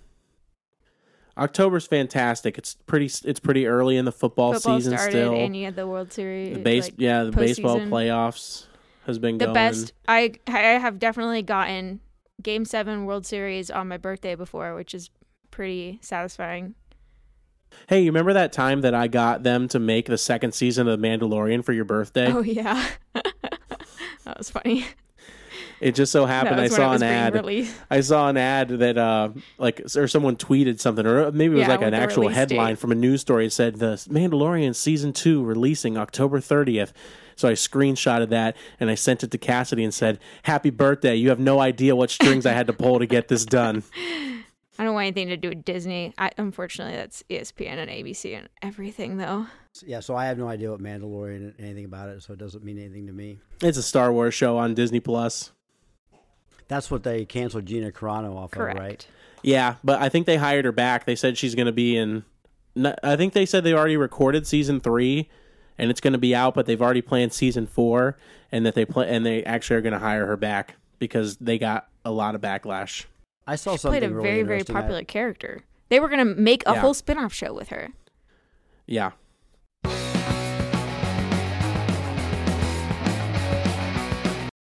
October's fantastic. It's pretty. It's pretty early in the football, Football season started still. and you had the World Series. the base, like, yeah, the baseball playoffs has been the going. best I I have definitely gotten game 7 World Series on my birthday before, which is pretty satisfying. Hey, you remember that time that I got them to make the second season of The Mandalorian for your birthday? Oh yeah. that was funny. It just so happened I was when it saw an ad. released. I saw an ad that uh like or someone tweeted something or maybe it was Yeah, like an actual headline date. from a news story. It said the Mandalorian season 2 releasing October 30th. So I screenshotted that and I sent it to Cassidy and said, "Happy birthday. You have no idea what strings I had to pull to get this done." I don't want anything to do with Disney. I, unfortunately, that's ESPN and ABC and everything, though. yeah, so I have no idea what Mandalorian and anything about it, so it doesn't mean anything to me. It's a Star Wars show on Disney Plus. That's what they canceled Gina Carano off Correct. of, right? Yeah, but I think they hired her back. They said she's going to be in. I think they said they already recorded season three, and it's going to be out. But they've already planned season four, and that they play and they actually are going to hire her back because they got a lot of backlash. I saw She something played a really very, very interesting. I- popular character. They were going to make a Yeah. whole spin off show with her. Yeah,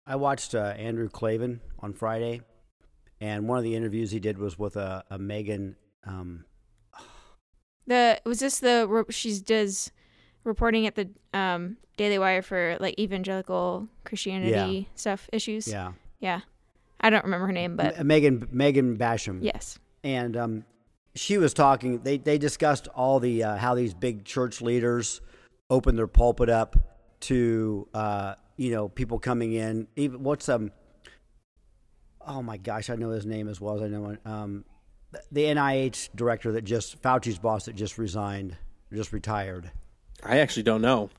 I watched uh, Andrew Klavan on Friday, and one of the interviews he did was with a, a Megan. Um, The Was this the. re- She does reporting at the um, Daily Wire for like evangelical Christianity stuff issues. yeah, Yeah. I don't remember her name, but M- Megan Megan Basham. yes. and um, she was talking. They they discussed all the uh, how these big church leaders open their pulpit up to uh, you know people coming in. Even what's um oh my gosh, I know his name as well as I know it. Um, the NIH director that just Fauci's boss that just resigned, just retired. I actually don't know.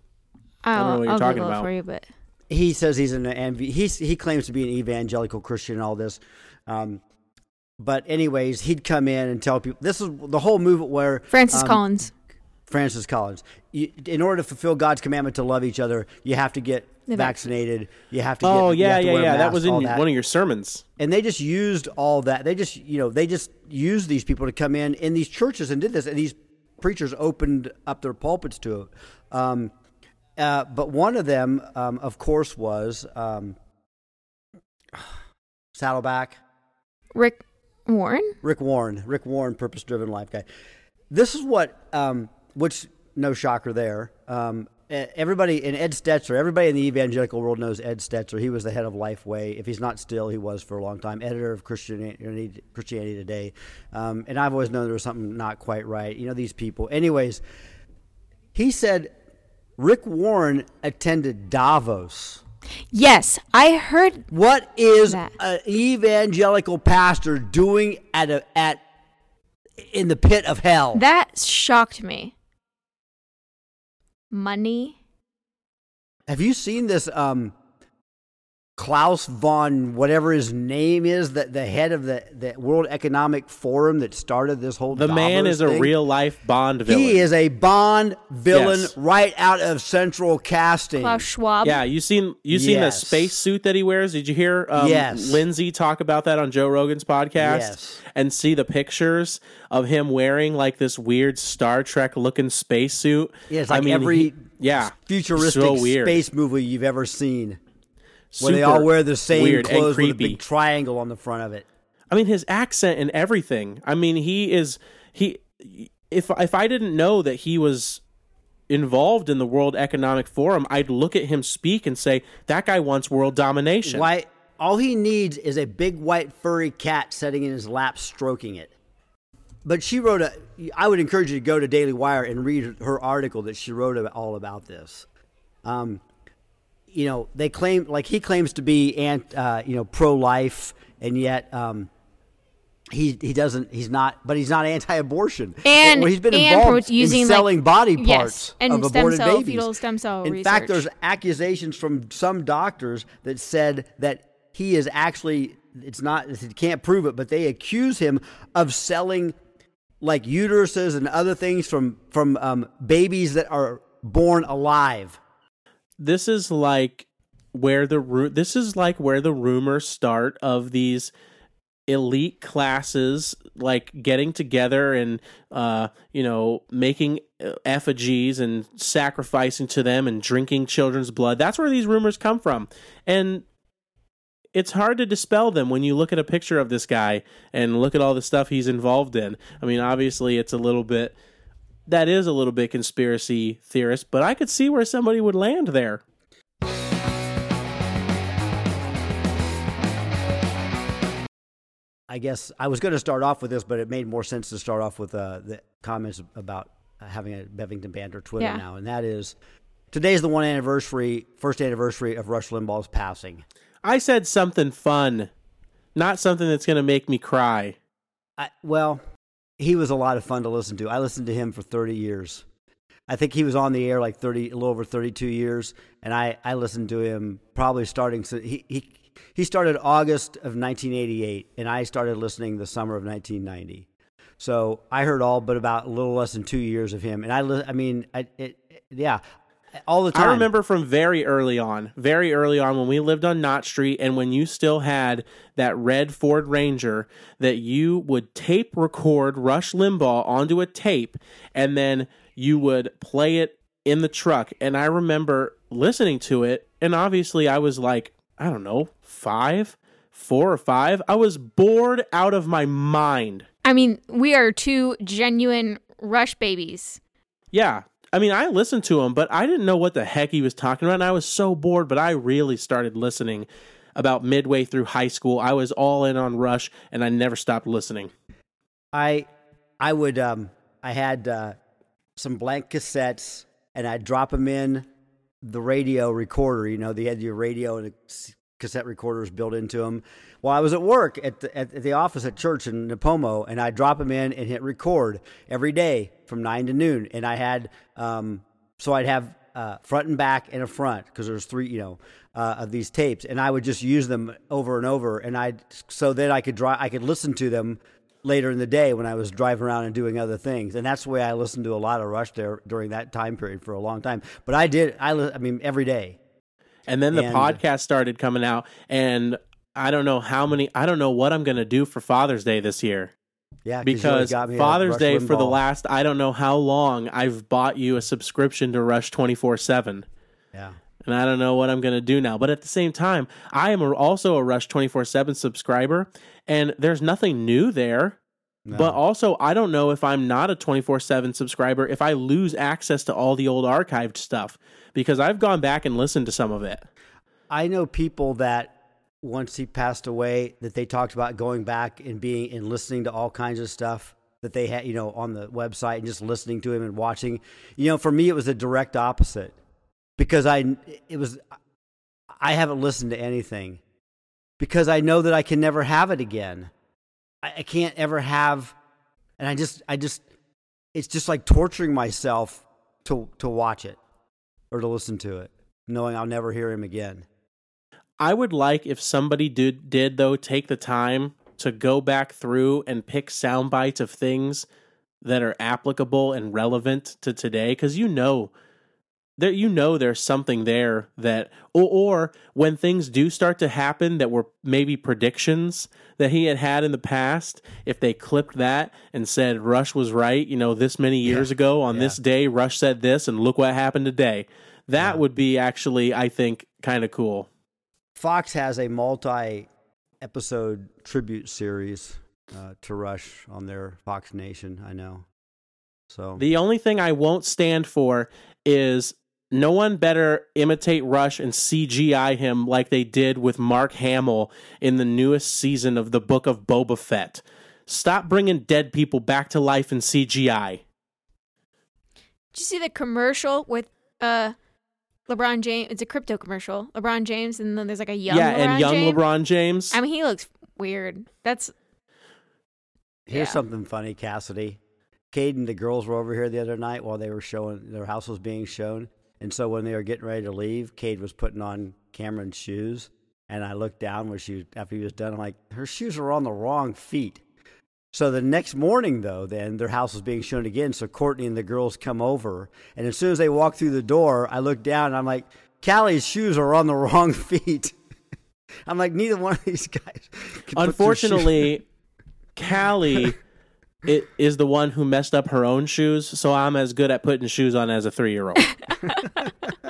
I'll, don't know what you're I'll talking Google about. for you, but he says he's an envy. He's, he claims to be an evangelical Christian and all this. Um, but anyways, he'd come in and tell people this is the whole movement where Francis um, Collins. Francis Collins. You, in order to fulfill God's commandment to love each other, you have to get The vaccinated. You have to. Oh get, you yeah, have to yeah, wear a yeah. That was in that. one of your sermons. And they just used all that. They just, you know, they just used these people to come in in these churches and did this. And these preachers opened up their pulpits to it. Um, uh, but one of them, um, of course, was um, Saddleback. Rick Warren? Rick Warren, Rick Warren, purpose driven life guy. This is what, um, which no shocker there. Everybody and Ed Stetzer, everybody in the evangelical world knows Ed Stetzer. He was the head of Lifeway. If he's not still, he was for a long time. Editor of Christianity, Christianity Today. Um, and I've always known there was something not quite right. You know these people. Anyways, he said Rick Warren attended Davos. Yes, I heard What is That. an evangelical pastor doing at a at in the pit of hell? that shocked me. Money. Have you seen this um Klaus von whatever his name is, that the head of the, the World Economic Forum that started this whole The man Davos is a real life Bond villain. He is a Bond villain Yes. right out of Central Casting. Klaus Schwab. Yeah, you seen you seen the Yes. space suit that he wears? Did you hear um, Yes. Lindsay talk about that on Joe Rogan's podcast? Yes. And see the pictures of him wearing like this weird Star Trek looking space suit. Yeah, it's I like mean, every he- yeah futuristic so space movie you've ever seen. Where they all wear the same clothes with a big triangle on the front of it. I mean, his accent and everything. I mean, he is he. If if I didn't know that he was involved in the World Economic Forum, I'd look at him speak and say, that guy wants world domination. Why? All he needs is a big white furry cat sitting in his lap, stroking it. But she wrote a. I would encourage you to go to Daily Wire and read her article that she wrote about, all about this. Um, you know, they claim like he claims to be ant, uh, you know, pro-life, and yet um, he he doesn't. He's not. But he's not anti-abortion. And well, he's been and involved pro- using in like- selling body yes, parts and of aborted cell, babies. fetal stem cell In research. fact, there's accusations from some doctors that said that he is actually. It's not. He can't prove it, but they accuse him of selling like uteruses and other things from from um, babies that are born alive. This is like where the ru- this is like where the rumors start of these elite classes like getting together and uh you know making effigies and sacrificing to them and drinking children's blood. That's where these rumors come from. And it's hard to dispel them when you look at a picture of this guy and look at all the stuff he's involved in. I mean obviously it's a little bit that is a little bit conspiracy theorist, but I could see where somebody would land there. I guess I was going to start off with this, but it made more sense to start off with uh, the comments about uh, having a Bevington Banter Twitter Yeah. now, and that is today's the one anniversary, first anniversary of Rush Limbaugh's passing. I said something fun, not something that's going to make me cry. I, well, he was a lot of fun to listen to. I listened to him for 30 years. I think he was on the air like 30, a little over 32 years, and I, I listened to him probably starting. So he, he he started August of 1988, and I started listening the summer of 1990. So I heard all but about a little less than two years of him, and I I mean, I, it, yeah, all the time. I remember from very early on, very early on when we lived on Knott Street and when you still had that red Ford Ranger that you would tape record Rush Limbaugh onto a tape and then you would play it in the truck. And I remember listening to it, and obviously I was like, I don't know, five, four or five. I was bored out of my mind. I mean, we are two genuine Rush babies. Yeah. I mean, I listened to him, but I didn't know what the heck he was talking about. And I was so bored, but I really started listening about midway through high school. I was all in on Rush and I never stopped listening. I I would um I had uh, some blank cassettes and I'd drop them in the radio recorder. You know, they had your radio and cassette recorders built into them. Well, I was at work at the, at the office at church in Nipomo, and I'd drop them in and hit record every day from nine to noon. And I had um, so I'd have uh, front and back and a front because there's three, you know, uh, of these tapes, and I would just use them over and over, and I so that I could drive, I could listen to them later in the day when I was driving around and doing other things, and that's the way I listened to a lot of Rush there during that time period for a long time. But I did, I, I mean, every day. And then the And- podcast started coming out, and I don't know how many, I don't know what I'm going to do for Father's Day this year. Yeah, Because really got me Father's Day for the last, I don't know how long, I've bought you a subscription to Rush 24 7. Yeah, and I don't know what I'm going to do now. But at the same time, I am also a Rush 24 7 subscriber, and there's nothing new there. No. But also, I don't know if I'm not a 24 7 subscriber if I lose access to all the old archived stuff because I've gone back and listened to some of it. I know people that once he passed away that they talked about going back and being and listening to all kinds of stuff that they had, you know, on the website and just listening to him and watching. You know, for me it was the direct opposite because I it was I haven't listened to anything because I know that I can never have it again. I, I can't ever have and I just I just it's just like torturing myself to to watch it or to listen to it knowing I'll never hear him again. I would like if somebody did did though take the time to go back through and pick sound bites of things that are applicable and relevant to today because you know there you know there's something there that or, or when things do start to happen that were maybe predictions that he had had in the past if they clipped that and said rush was right you know this many years Yeah. ago on Yeah. this day rush said this and look what happened today that Yeah. would be actually i think kind of cool Fox has a multi episode tribute series uh, to Rush on their Fox Nation, I know. So The only thing I won't stand for is no one better imitate Rush and CGI him like they did with Mark Hamill in the newest season of the Book of Boba Fett. Stop bringing dead people back to life in CGI. Did you see the commercial with uh LeBron James? It's a crypto commercial. LeBron James, and then there's like a young yeah, LeBron and young James. LeBron James. I mean, he looks weird. That's Here's Yeah. something funny, Cassidy. Cade and the girls were over here the other night while they were showing their house was being shown. And so when they were getting ready to leave, Cade was putting on Cameron's shoes. And I looked down when she after he was done. I'm like, her shoes are on the wrong feet. So the next morning, though, then their house was being shown again. So Courtney and the girls come over, and as soon as they walk through the door, I look down and I'm like, Callie's shoes are on the wrong feet. I'm like, neither one of these guys. can put their shoes- Unfortunately, Callie it is the one who messed up her own shoes, so I'm as good at putting shoes on as a three year old.